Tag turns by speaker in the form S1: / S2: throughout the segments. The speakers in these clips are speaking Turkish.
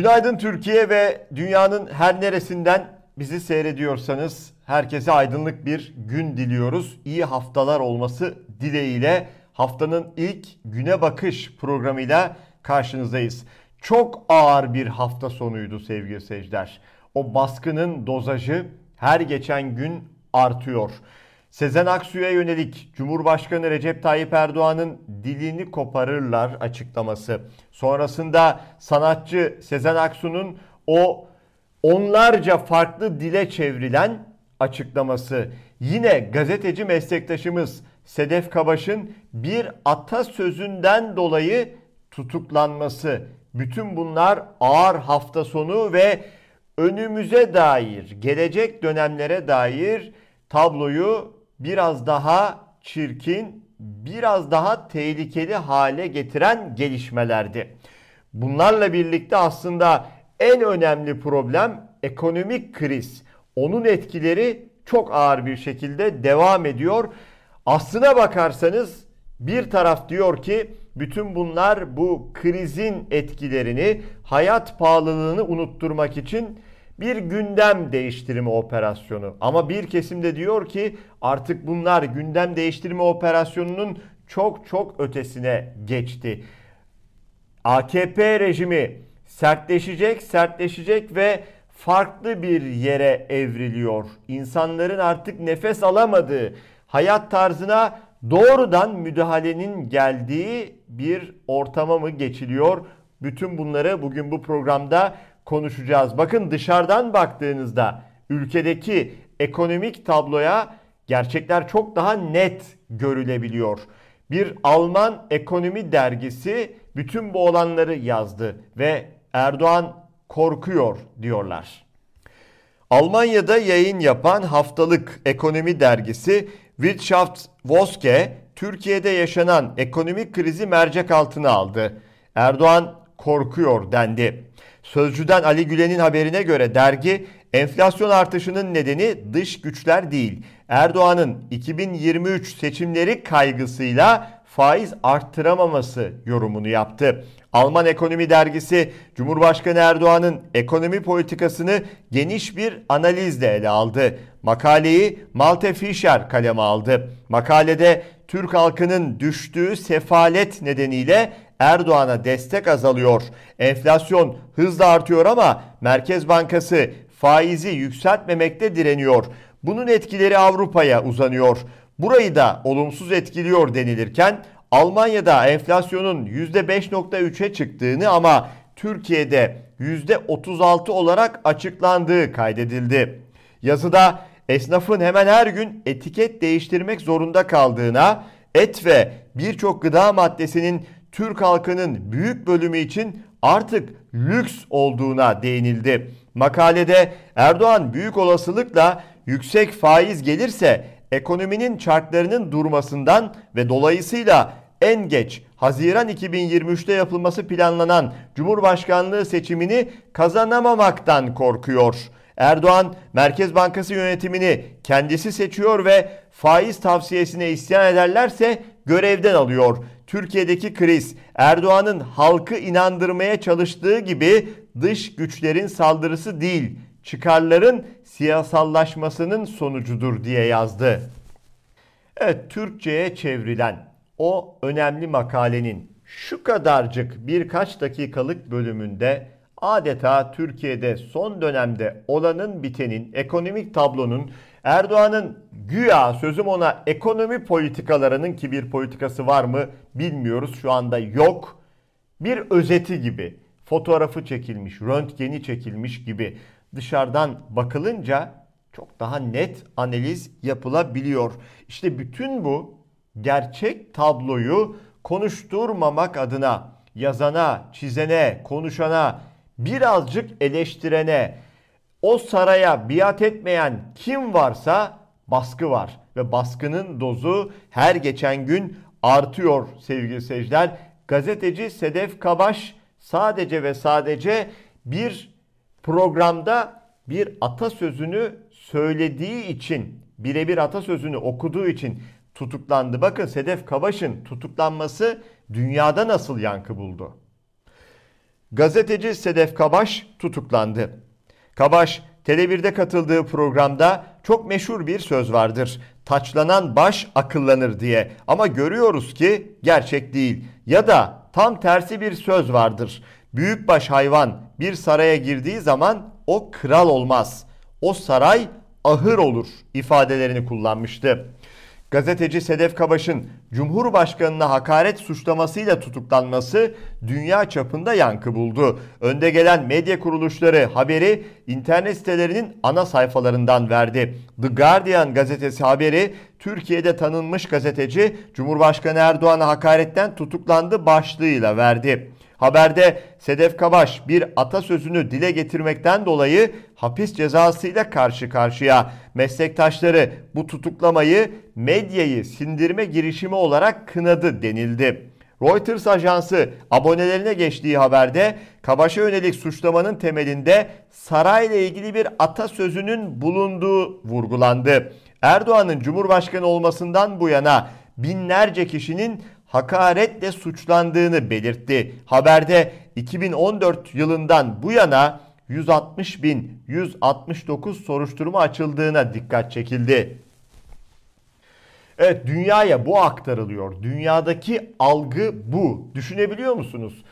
S1: Günaydın Türkiye ve dünyanın her neresinden bizi seyrediyorsanız herkese aydınlık bir gün diliyoruz. İyi haftalar olması dileğiyle haftanın ilk güne bakış programıyla karşınızdayız. Çok ağır bir hafta sonuydu sevgili seyirciler. O baskının dozajı her geçen gün artıyor. Sezen Aksu'ya yönelik Cumhurbaşkanı Recep Tayyip Erdoğan'ın dilini koparırlar açıklaması. Sonrasında sanatçı Sezen Aksu'nun o onlarca farklı dile çevrilen açıklaması. Yine gazeteci meslektaşımız Sedef Kabaş'ın bir atasözünden dolayı tutuklanması. Bütün bunlar ağır hafta sonu ve önümüze dair, gelecek dönemlere dair tabloyu biraz daha çirkin, biraz daha tehlikeli hale getiren gelişmelerdi. Bunlarla birlikte aslında en önemli problem ekonomik kriz. Onun etkileri çok ağır bir şekilde devam ediyor. Aslına bakarsanız bir taraf diyor ki bütün bunlar bu krizin etkilerini, hayat pahalılığını unutturmak için bir gündem değiştirme operasyonu. Ama bir kesim de diyor ki artık bunlar gündem değiştirme operasyonunun çok çok ötesine geçti. AKP rejimi sertleşecek, sertleşecek ve farklı bir yere evriliyor. İnsanların artık nefes alamadığı hayat tarzına doğrudan müdahalenin geldiği bir ortama mı geçiliyor? Bütün bunları bugün bu programda konuşacağız. Bakın dışarıdan baktığınızda ülkedeki ekonomik tabloya gerçekler çok daha net görülebiliyor. Bir Alman ekonomi dergisi bütün bu olanları yazdı ve Erdoğan korkuyor diyorlar. Almanya'da yayın yapan haftalık ekonomi dergisi Wirtschaftswoche Türkiye'de yaşanan ekonomik krizi mercek altına aldı. Erdoğan korkuyor dendi. Sözcüden Ali Gülen'in haberine göre dergi enflasyon artışının nedeni dış güçler değil. Erdoğan'ın 2023 seçimleri kaygısıyla faiz arttıramaması yorumunu yaptı. Alman Ekonomi Dergisi Cumhurbaşkanı Erdoğan'ın ekonomi politikasını geniş bir analizle ele aldı. Makaleyi Malte Fischer kaleme aldı. Makalede Türk halkının düştüğü sefalet nedeniyle Erdoğan'a destek azalıyor. Enflasyon hızla artıyor ama Merkez Bankası faizi yükseltmemekte direniyor. Bunun etkileri Avrupa'ya uzanıyor. Burayı da olumsuz etkiliyor denilirken Almanya'da enflasyonun %5.3'e çıktığını ama Türkiye'de %36 olarak açıklandığı kaydedildi. Yazıda esnafın hemen her gün etiket değiştirmek zorunda kaldığına, et ve birçok gıda maddesinin Türk halkının büyük bölümü için artık lüks olduğuna değinildi. Makalede Erdoğan büyük olasılıkla yüksek faiz gelirse ekonominin çarklarının durmasından ve dolayısıyla en geç Haziran 2023'te yapılması planlanan Cumhurbaşkanlığı seçimini kazanamamaktan korkuyor. Erdoğan Merkez Bankası yönetimini kendisi seçiyor ve faiz tavsiyesine isyan ederlerse görevden alıyor. Türkiye'deki kriz Erdoğan'ın halkı inandırmaya çalıştığı gibi dış güçlerin saldırısı değil, çıkarların siyasallaşmasının sonucudur diye yazdı. Evet, Türkçe'ye çevrilen o önemli makalenin şu kadarcık birkaç dakikalık bölümünde adeta Türkiye'de son dönemde olanın bitenin, ekonomik tablonun Erdoğan'ın güya sözüm ona ekonomi politikalarının ki bir politikası var mı bilmiyoruz şu anda yok. Bir özeti gibi fotoğrafı çekilmiş, röntgeni çekilmiş gibi dışarıdan bakılınca çok daha net analiz yapılabiliyor. İşte bütün bu gerçek tabloyu konuşturmamak adına yazana, çizene, konuşana, birazcık eleştirene, o saraya biat etmeyen kim varsa baskı var ve baskının dozu her geçen gün artıyor sevgili seyirciler. Gazeteci Sedef Kabaş sadece ve sadece bir programda bir atasözünü söylediği için, birebir atasözünü okuduğu için tutuklandı. Bakın Sedef Kabaş'ın tutuklanması dünyada nasıl yankı buldu? Gazeteci Sedef Kabaş tutuklandı. Kabaş, Tele1'de katıldığı programda çok meşhur bir söz vardır. Taçlanan baş akıllanır diye. Ama görüyoruz ki gerçek değil. Ya da tam tersi bir söz vardır. Büyükbaş hayvan bir saraya girdiği zaman o kral olmaz. O saray ahır olur ifadelerini kullanmıştı. Gazeteci Sedef Kabaş'ın Cumhurbaşkanına hakaret suçlamasıyla tutuklanması dünya çapında yankı buldu. Önde gelen medya kuruluşları haberi internet sitelerinin ana sayfalarından verdi. The Guardian gazetesi haberi Türkiye'de tanınmış gazeteci Cumhurbaşkanı Erdoğan'a hakaretten tutuklandı başlığıyla verdi. Haberde Sedef Kabaş bir atasözünü dile getirmekten dolayı hapis cezasıyla karşı karşıya. Meslektaşları bu tutuklamayı medyayı sindirme girişimi olarak kınadı denildi. Reuters ajansı abonelerine geçtiği haberde Kabaş'a yönelik suçlamanın temelinde sarayla ilgili bir atasözünün bulunduğu vurgulandı. Erdoğan'ın Cumhurbaşkanı olmasından bu yana binlerce kişinin hakaretle suçlandığını belirtti. Haberde 2014 yılından bu yana 160 bin 169 soruşturma açıldığına dikkat çekildi. Evet dünyaya bu aktarılıyor. Dünyadaki algı bu. Düşünebiliyor musunuz?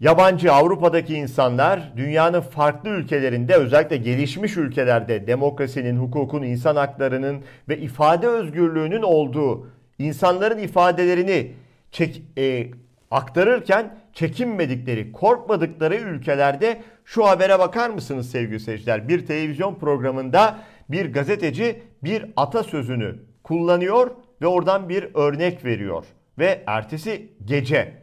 S1: Yabancı Avrupa'daki insanlar dünyanın farklı ülkelerinde özellikle gelişmiş ülkelerde demokrasinin, hukukun, insan haklarının ve ifade özgürlüğünün olduğu insanların ifadelerini çek, e, aktarırken çekinmedikleri, korkmadıkları ülkelerde şu habere bakar mısınız sevgili seyirciler? Bir televizyon programında bir gazeteci bir atasözünü kullanıyor ve oradan bir örnek veriyor. Ve ertesi gece,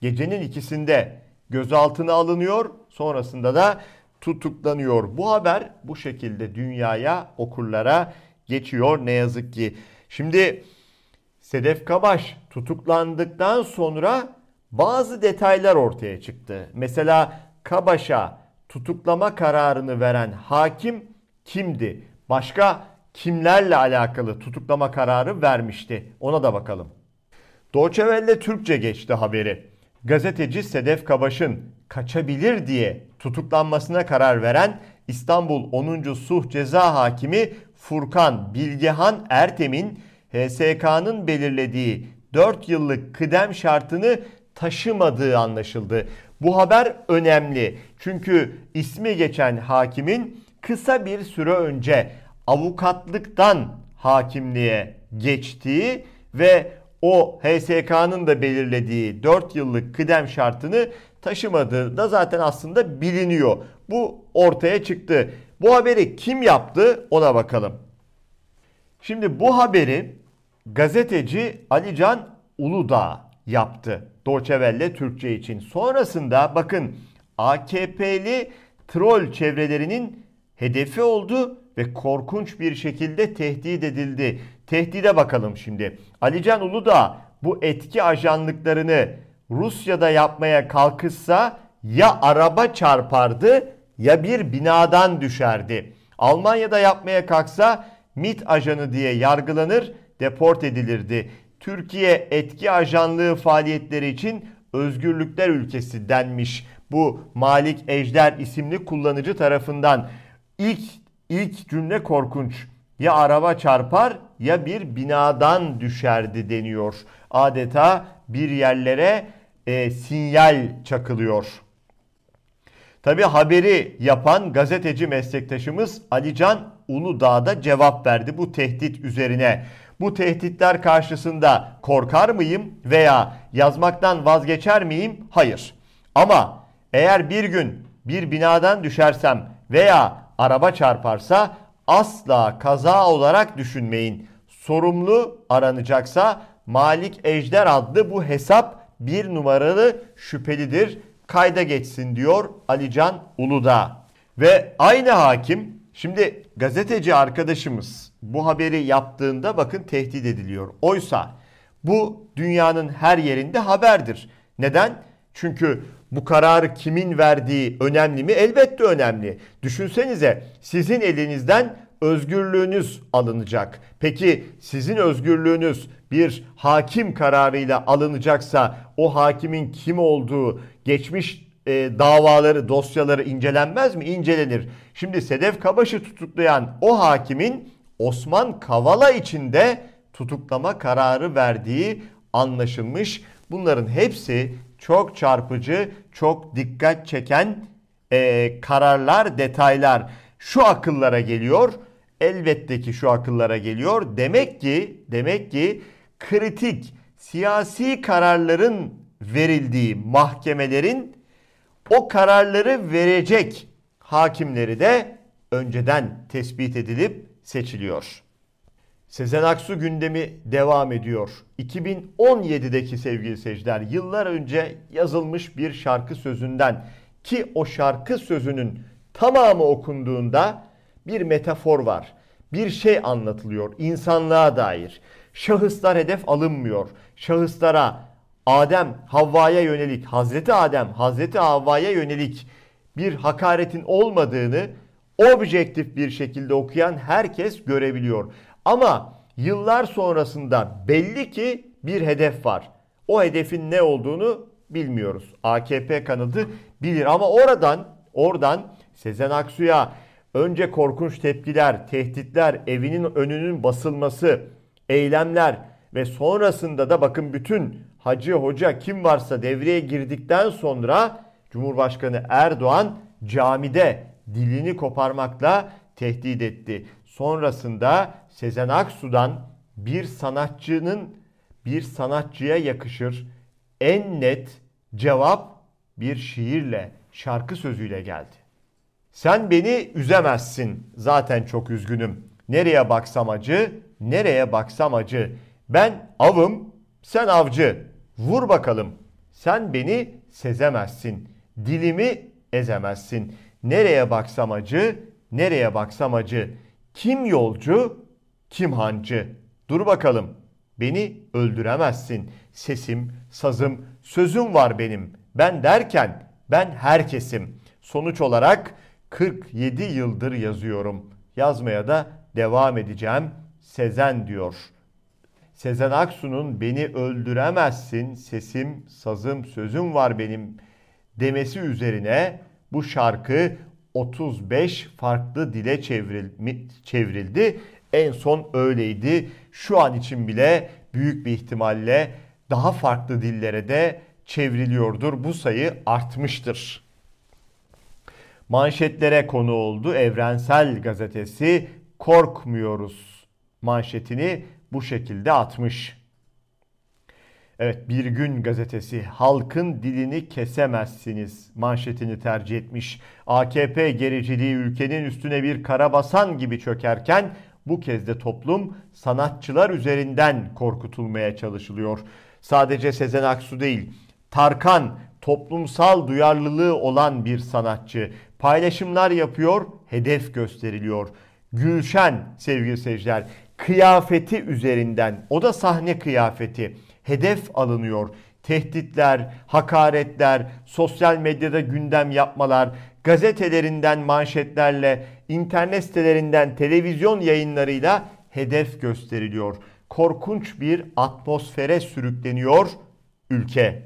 S1: gecenin ikisinde gözaltına alınıyor, sonrasında da tutuklanıyor. Bu haber bu şekilde dünyaya, okurlara geçiyor ne yazık ki. Şimdi Sedef Kabaş tutuklandıktan sonra bazı detaylar ortaya çıktı. Mesela Kabaş'a tutuklama kararını veren hakim kimdi? Başka kimlerle alakalı tutuklama kararı vermişti? Ona da bakalım. Deutsche Türkçe geçti haberi. Gazeteci Sedef Kabaş'ın kaçabilir diye tutuklanmasına karar veren İstanbul 10. Suh Ceza Hakimi Furkan Bilgehan Ertem'in HSK'nın belirlediği 4 yıllık kıdem şartını taşımadığı anlaşıldı. Bu haber önemli. Çünkü ismi geçen hakimin kısa bir süre önce avukatlıktan hakimliğe geçtiği ve o HSK'nın da belirlediği 4 yıllık kıdem şartını taşımadığı da zaten aslında biliniyor. Bu ortaya çıktı. Bu haberi kim yaptı ona bakalım. Şimdi bu haberi gazeteci Alican Uludağ yaptı. Deutsche Türkçe için. Sonrasında bakın AKP'li troll çevrelerinin hedefi oldu ve korkunç bir şekilde tehdit edildi. Tehdide bakalım şimdi. Alican Uludağ bu etki ajanlıklarını Rusya'da yapmaya kalkışsa ya araba çarpardı ya bir binadan düşerdi. Almanya'da yapmaya kalksa MIT ajanı diye yargılanır deport edilirdi. Türkiye etki ajanlığı faaliyetleri için özgürlükler ülkesi denmiş. Bu Malik Ejder isimli kullanıcı tarafından ilk ilk cümle korkunç. Ya araba çarpar ya bir binadan düşerdi deniyor. Adeta bir yerlere e, sinyal çakılıyor. Tabi haberi yapan gazeteci meslektaşımız Alican Uludağ'da cevap verdi bu tehdit üzerine. Bu tehditler karşısında korkar mıyım veya yazmaktan vazgeçer miyim? Hayır. Ama eğer bir gün bir binadan düşersem veya araba çarparsa asla kaza olarak düşünmeyin. Sorumlu aranacaksa Malik Ejder adlı bu hesap bir numaralı şüphelidir. Kayda geçsin diyor Alican Uludağ. Ve aynı hakim şimdi gazeteci arkadaşımız bu haberi yaptığında bakın tehdit ediliyor. Oysa bu dünyanın her yerinde haberdir. Neden? Çünkü bu kararı kimin verdiği önemli mi? Elbette önemli. Düşünsenize sizin elinizden özgürlüğünüz alınacak. Peki sizin özgürlüğünüz bir hakim kararıyla alınacaksa o hakimin kim olduğu, geçmiş e, davaları, dosyaları incelenmez mi? İncelenir. Şimdi Sedef Kabaş'ı tutuklayan o hakimin Osman Kavala içinde tutuklama kararı verdiği anlaşılmış. Bunların hepsi çok çarpıcı, çok dikkat çeken e, kararlar, detaylar. Şu akıllara geliyor. Elbette ki şu akıllara geliyor. Demek ki, demek ki kritik siyasi kararların verildiği mahkemelerin o kararları verecek hakimleri de önceden tespit edilip seçiliyor. Sezen Aksu gündemi devam ediyor. 2017'deki sevgili seyirciler yıllar önce yazılmış bir şarkı sözünden ki o şarkı sözünün tamamı okunduğunda bir metafor var. Bir şey anlatılıyor insanlığa dair. Şahıslar hedef alınmıyor. Şahıslara Adem Havva'ya yönelik, Hazreti Adem Hazreti Havva'ya yönelik bir hakaretin olmadığını objektif bir şekilde okuyan herkes görebiliyor. Ama yıllar sonrasında belli ki bir hedef var. O hedefin ne olduğunu bilmiyoruz. AKP kanadı bilir ama oradan oradan Sezen Aksu'ya önce korkunç tepkiler, tehditler, evinin önünün basılması, eylemler ve sonrasında da bakın bütün hacı hoca kim varsa devreye girdikten sonra Cumhurbaşkanı Erdoğan camide dilini koparmakla tehdit etti. Sonrasında Sezen Aksu'dan bir sanatçının bir sanatçıya yakışır en net cevap bir şiirle, şarkı sözüyle geldi. Sen beni üzemezsin. Zaten çok üzgünüm. Nereye baksam acı, nereye baksam acı. Ben avım, sen avcı. Vur bakalım. Sen beni sezemezsin. Dilimi ezemezsin. Nereye baksam acı, nereye baksam acı. Kim yolcu, kim hancı. Dur bakalım. Beni öldüremezsin. Sesim, sazım, sözüm var benim. Ben derken ben herkesim. Sonuç olarak 47 yıldır yazıyorum. Yazmaya da devam edeceğim. Sezen diyor. Sezen Aksu'nun beni öldüremezsin, sesim, sazım, sözüm var benim demesi üzerine bu şarkı 35 farklı dile çevrildi. En son öyleydi. Şu an için bile büyük bir ihtimalle daha farklı dillere de çevriliyordur. Bu sayı artmıştır. Manşetlere konu oldu. Evrensel Gazetesi korkmuyoruz manşetini bu şekilde atmış. Evet Bir Gün gazetesi halkın dilini kesemezsiniz manşetini tercih etmiş. AKP gericiliği ülkenin üstüne bir karabasan gibi çökerken bu kez de toplum sanatçılar üzerinden korkutulmaya çalışılıyor. Sadece Sezen Aksu değil, Tarkan toplumsal duyarlılığı olan bir sanatçı. Paylaşımlar yapıyor, hedef gösteriliyor. Gülşen sevgili seyirciler kıyafeti üzerinden o da sahne kıyafeti hedef alınıyor. Tehditler, hakaretler, sosyal medyada gündem yapmalar, gazetelerinden manşetlerle, internet sitelerinden televizyon yayınlarıyla hedef gösteriliyor. Korkunç bir atmosfere sürükleniyor ülke.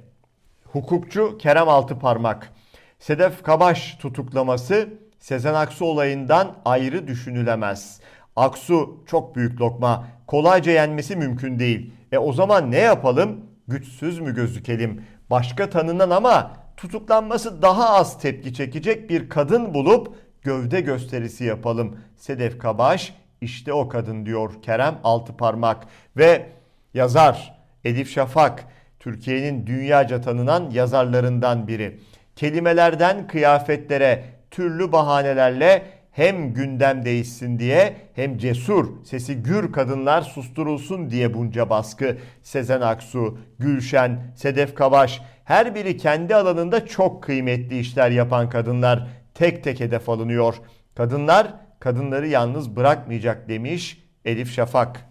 S1: Hukukçu Kerem Altıparmak, Sedef Kabaş tutuklaması Sezen Aksu olayından ayrı düşünülemez. Aksu çok büyük lokma. Kolayca yenmesi mümkün değil. E o zaman ne yapalım? Güçsüz mü gözükelim? Başka tanınan ama tutuklanması daha az tepki çekecek bir kadın bulup gövde gösterisi yapalım. Sedef Kabaş işte o kadın diyor Kerem Altıparmak ve yazar Elif Şafak Türkiye'nin dünyaca tanınan yazarlarından biri. Kelimelerden kıyafetlere türlü bahanelerle hem gündem değişsin diye hem cesur, sesi gür kadınlar susturulsun diye bunca baskı. Sezen Aksu, Gülşen, Sedef Kabaş her biri kendi alanında çok kıymetli işler yapan kadınlar tek tek hedef alınıyor. Kadınlar kadınları yalnız bırakmayacak demiş Elif Şafak.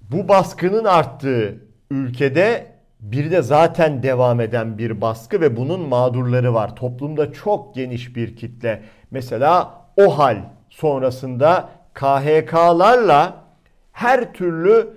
S1: Bu baskının arttığı ülkede bir de zaten devam eden bir baskı ve bunun mağdurları var. Toplumda çok geniş bir kitle. Mesela o hal sonrasında KHK'larla her türlü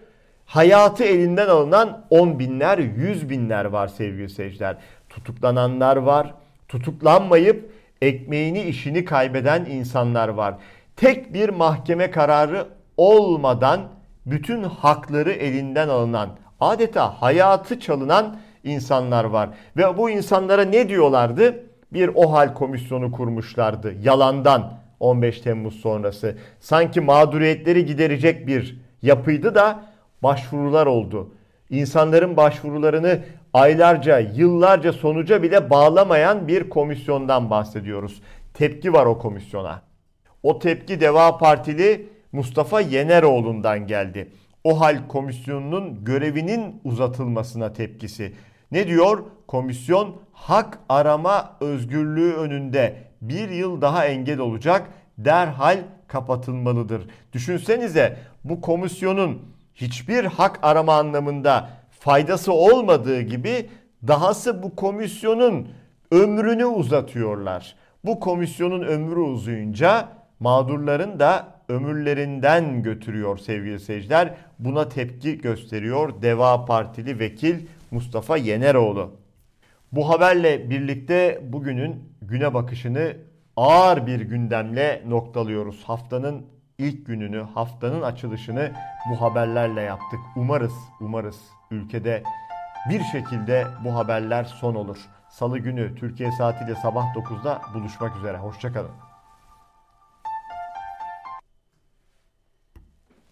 S1: hayatı elinden alınan on binler, yüz binler var sevgili seyirciler. Tutuklananlar var, Tutuklanmayıp ekmeğini işini kaybeden insanlar var. Tek bir mahkeme kararı olmadan bütün hakları elinden alınan, adeta hayatı çalınan insanlar var. Ve bu insanlara ne diyorlardı? Bir OHAL komisyonu kurmuşlardı yalandan 15 Temmuz sonrası. Sanki mağduriyetleri giderecek bir yapıydı da başvurular oldu. İnsanların başvurularını aylarca, yıllarca sonuca bile bağlamayan bir komisyondan bahsediyoruz. Tepki var o komisyona. O tepki Deva Partili Mustafa Yeneroğlu'ndan geldi. O hal komisyonunun görevinin uzatılmasına tepkisi. Ne diyor? Komisyon hak arama özgürlüğü önünde bir yıl daha engel olacak derhal kapatılmalıdır. Düşünsenize bu komisyonun hiçbir hak arama anlamında faydası olmadığı gibi dahası bu komisyonun ömrünü uzatıyorlar. Bu komisyonun ömrü uzayınca mağdurların da ömürlerinden götürüyor sevgili seyirciler. Buna tepki gösteriyor Deva Partili vekil Mustafa Yeneroğlu. Bu haberle birlikte bugünün güne bakışını ağır bir gündemle noktalıyoruz. Haftanın ilk gününü, haftanın açılışını bu haberlerle yaptık. Umarız, umarız ülkede bir şekilde bu haberler son olur. Salı günü Türkiye saatiyle sabah 9'da buluşmak üzere. Hoşçakalın.